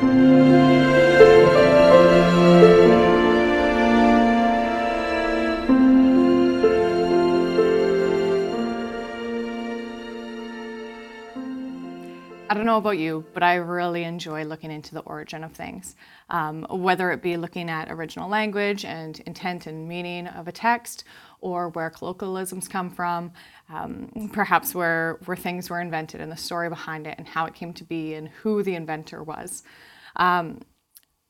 I don't know about you, but I really enjoy looking into the origin of things. Um, whether it be looking at original language and intent and meaning of a text, or where colloquialisms come from, um, perhaps where, where things were invented and the story behind it and how it came to be and who the inventor was. Um,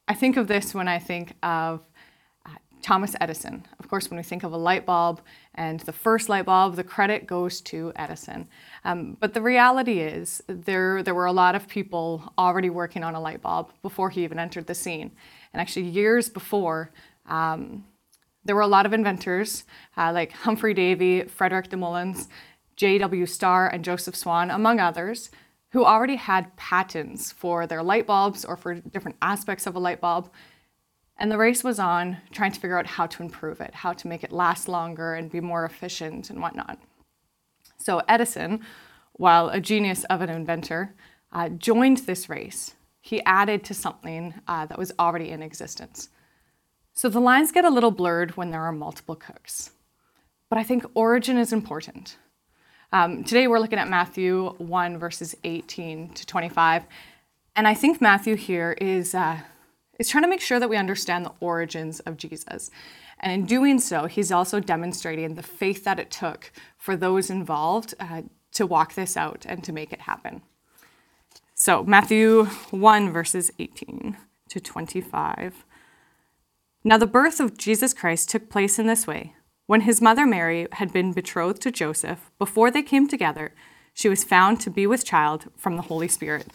I think of this when I think of Thomas Edison. Of course, when we think of a light bulb and the first light bulb, the credit goes to Edison. Um, but the reality is, there, there were a lot of people already working on a light bulb before he even entered the scene. And actually, years before, um, there were a lot of inventors uh, like Humphry Davy, Frederick de Moleyns, J.W. Starr, and Joseph Swan, among others, who already had patents for their light bulbs or for different aspects of a light bulb and the race was on trying to figure out how to improve it, how to make it last longer and be more efficient and whatnot. So Edison, while a genius of an inventor, uh, joined this race. He added to something uh, that was already in existence. So the lines get a little blurred when there are multiple cooks. But I think origin is important. Um, today we're looking at Matthew 1, verses 18 to 25. And I think Matthew here is. Uh, is trying to make sure that we understand the origins of Jesus. And in doing so, he's also demonstrating the faith that it took for those involved uh, to walk this out and to make it happen. So, Matthew 1, verses 18 to 25. Now, the birth of Jesus Christ took place in this way. When his mother Mary had been betrothed to Joseph, before they came together, she was found to be with child from the Holy Spirit.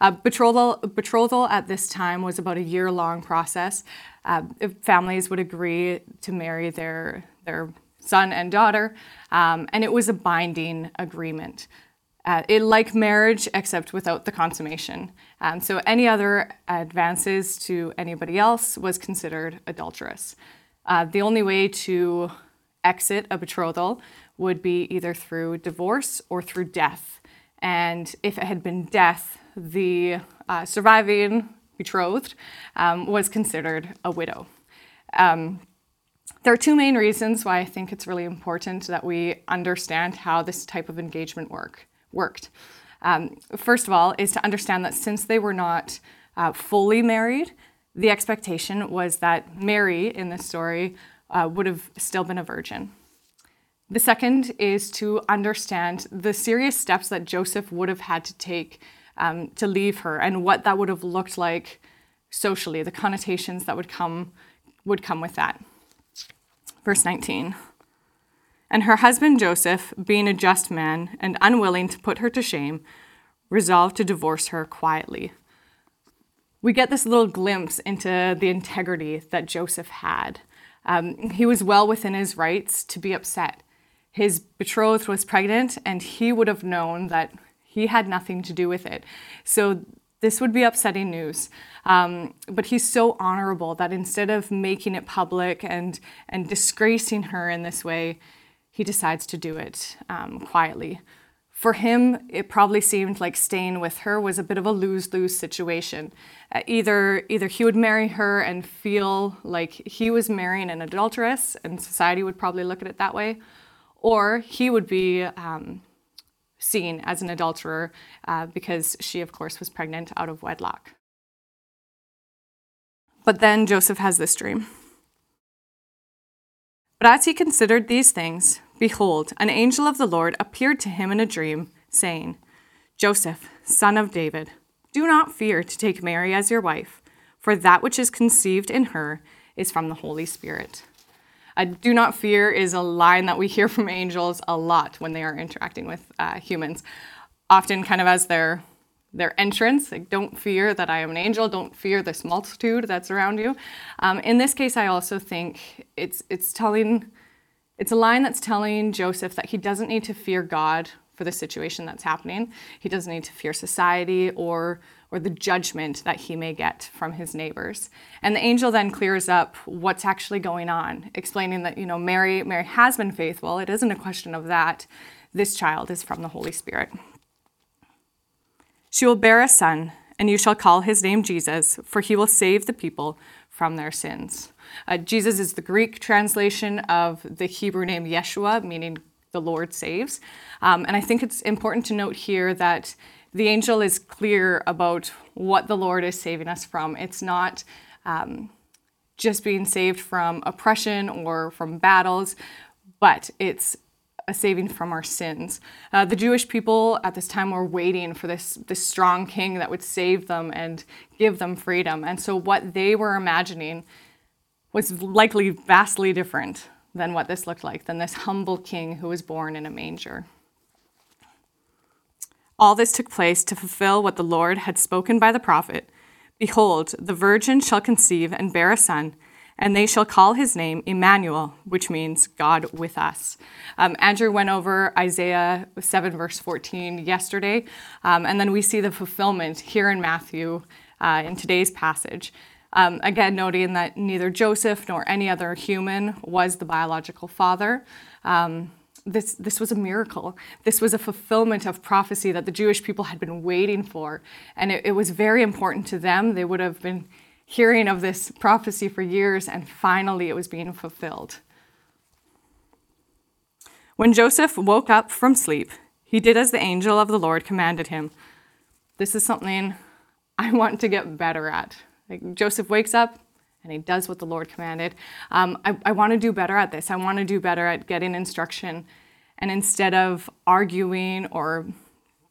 Uh, betrothal, betrothal at this time was about a year long process. Uh, families would agree to marry their, their son and daughter, um, and it was a binding agreement. Uh, it like marriage, except without the consummation. Um, so any other advances to anybody else was considered adulterous. Uh, the only way to exit a betrothal would be either through divorce or through death. And if it had been death, the uh, surviving betrothed um, was considered a widow. Um, there are two main reasons why I think it's really important that we understand how this type of engagement work worked. Um, first of all, is to understand that since they were not uh, fully married, the expectation was that Mary in this story uh, would have still been a virgin. The second is to understand the serious steps that Joseph would have had to take um, to leave her and what that would have looked like socially, the connotations that would come would come with that. Verse 19. And her husband Joseph, being a just man and unwilling to put her to shame, resolved to divorce her quietly. We get this little glimpse into the integrity that Joseph had. Um, he was well within his rights to be upset. His betrothed was pregnant, and he would have known that he had nothing to do with it. So this would be upsetting news. Um, but he's so honorable that instead of making it public and, and disgracing her in this way, he decides to do it um, quietly. For him, it probably seemed like staying with her was a bit of a lose lose situation. Uh, either, either he would marry her and feel like he was marrying an adulteress, and society would probably look at it that way, or he would be um, seen as an adulterer uh, because she, of course, was pregnant out of wedlock. But then Joseph has this dream. But as he considered these things, behold, an angel of the Lord appeared to him in a dream, saying, Joseph, son of David, do not fear to take Mary as your wife, for that which is conceived in her is from the Holy Spirit. Uh, do not fear is a line that we hear from angels a lot when they are interacting with uh, humans, often kind of as their their entrance. Like, don't fear that I am an angel. Don't fear this multitude that's around you. Um, in this case, I also think it's it's telling it's a line that's telling Joseph that he doesn't need to fear God for the situation that's happening. He doesn't need to fear society or or the judgment that he may get from his neighbors. And the angel then clears up what's actually going on, explaining that, you know, Mary, Mary has been faithful. It isn't a question of that. This child is from the Holy Spirit. She will bear a son, and you shall call his name Jesus, for he will save the people from their sins. Uh, Jesus is the Greek translation of the Hebrew name Yeshua, meaning the Lord saves. Um, and I think it's important to note here that the angel is clear about what the Lord is saving us from. It's not um, just being saved from oppression or from battles, but it's a saving from our sins. Uh, the Jewish people at this time were waiting for this, this strong king that would save them and give them freedom. And so, what they were imagining was likely vastly different than what this looked like, than this humble king who was born in a manger. All this took place to fulfill what the Lord had spoken by the prophet Behold, the virgin shall conceive and bear a son, and they shall call his name Emmanuel, which means God with us. Um, Andrew went over Isaiah 7, verse 14 yesterday, um, and then we see the fulfillment here in Matthew uh, in today's passage. Um, again, noting that neither Joseph nor any other human was the biological father. Um, this, this was a miracle. This was a fulfillment of prophecy that the Jewish people had been waiting for. And it, it was very important to them. They would have been hearing of this prophecy for years, and finally it was being fulfilled. When Joseph woke up from sleep, he did as the angel of the Lord commanded him. This is something I want to get better at. Like Joseph wakes up and he does what the Lord commanded. Um, I, I want to do better at this. I want to do better at getting instruction. And instead of arguing or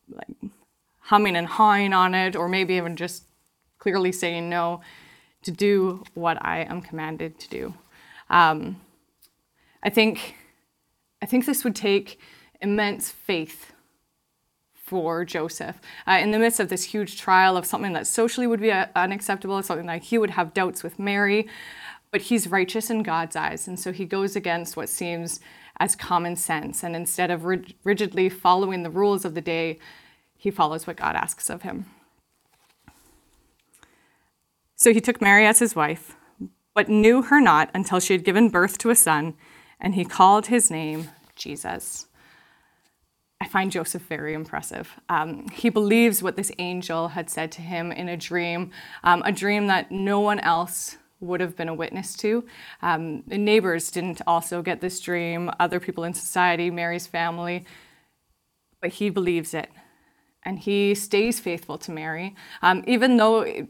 like humming and hawing on it, or maybe even just clearly saying no, to do what I am commanded to do. Um, I think I think this would take immense faith for Joseph. Uh, in the midst of this huge trial of something that socially would be uh, unacceptable, something that he would have doubts with Mary, but he's righteous in God's eyes. And so he goes against what seems as common sense. And instead of rig- rigidly following the rules of the day, he follows what God asks of him. So he took Mary as his wife, but knew her not until she had given birth to a son, and he called his name Jesus. I find Joseph very impressive. Um, he believes what this angel had said to him in a dream, um, a dream that no one else would have been a witness to. Um, the neighbors didn't also get this dream, other people in society, Mary's family, but he believes it. And he stays faithful to Mary, um, even though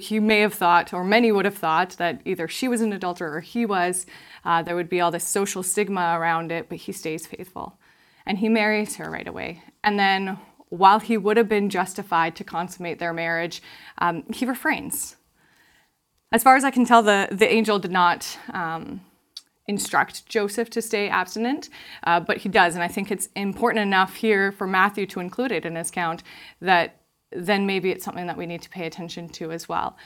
he may have thought, or many would have thought, that either she was an adulterer or he was. Uh, there would be all this social stigma around it, but he stays faithful and he marries her right away. And then, while he would have been justified to consummate their marriage, um, he refrains. As far as I can tell, the, the angel did not um, instruct Joseph to stay abstinent, uh, but he does. And I think it's important enough here for Matthew to include it in his count that then maybe it's something that we need to pay attention to as well.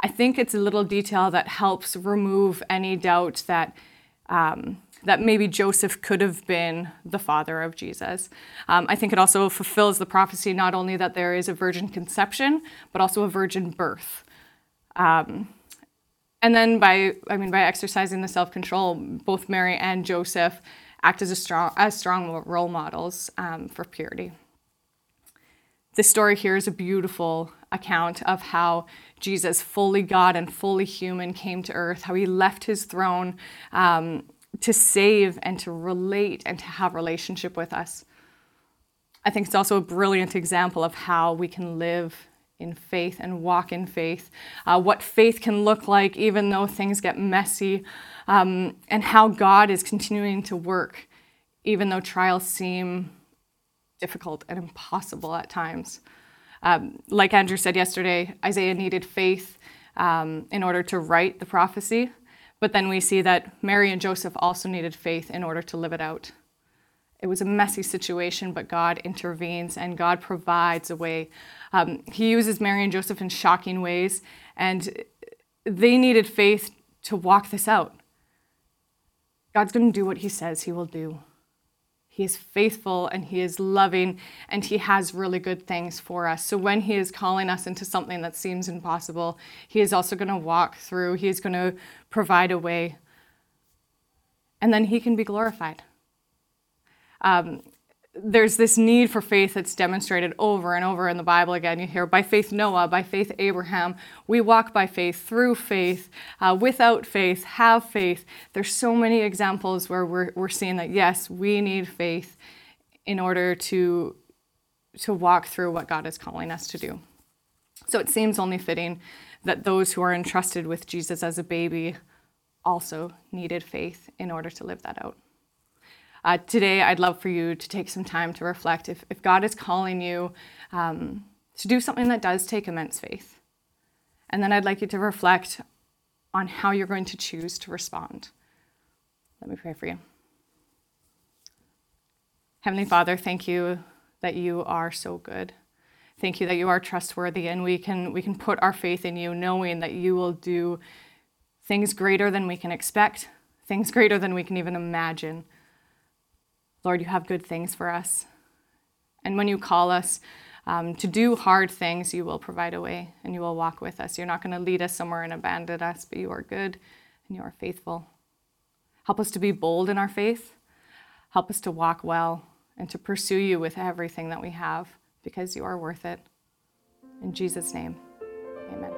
I think it's a little detail that helps remove any doubt that. Um, that maybe Joseph could have been the father of Jesus. Um, I think it also fulfills the prophecy not only that there is a virgin conception, but also a virgin birth. Um, and then by, I mean, by exercising the self-control, both Mary and Joseph act as, a strong, as strong role models um, for purity. This story here is a beautiful account of how Jesus, fully God and fully human, came to earth, how he left his throne um, to save and to relate and to have relationship with us. I think it's also a brilliant example of how we can live in faith and walk in faith, uh, what faith can look like even though things get messy, um, and how God is continuing to work even though trials seem difficult and impossible at times. Um, like Andrew said yesterday, Isaiah needed faith um, in order to write the prophecy. But then we see that Mary and Joseph also needed faith in order to live it out. It was a messy situation, but God intervenes and God provides a way. Um, he uses Mary and Joseph in shocking ways, and they needed faith to walk this out. God's going to do what He says He will do. He is faithful and He is loving and He has really good things for us. So when He is calling us into something that seems impossible, He is also going to walk through, He is going to provide a way. And then He can be glorified. Um, there's this need for faith that's demonstrated over and over in the Bible again. You hear by faith Noah, by faith Abraham. We walk by faith, through faith, uh, without faith, have faith. There's so many examples where we're, we're seeing that yes, we need faith in order to, to walk through what God is calling us to do. So it seems only fitting that those who are entrusted with Jesus as a baby also needed faith in order to live that out. Uh, today, I'd love for you to take some time to reflect if, if God is calling you um, to do something that does take immense faith. And then I'd like you to reflect on how you're going to choose to respond. Let me pray for you. Heavenly Father, thank you that you are so good. Thank you that you are trustworthy and we can we can put our faith in you knowing that you will do things greater than we can expect, things greater than we can even imagine. Lord, you have good things for us. And when you call us um, to do hard things, you will provide a way and you will walk with us. You're not going to lead us somewhere and abandon us, but you are good and you are faithful. Help us to be bold in our faith. Help us to walk well and to pursue you with everything that we have because you are worth it. In Jesus' name, amen.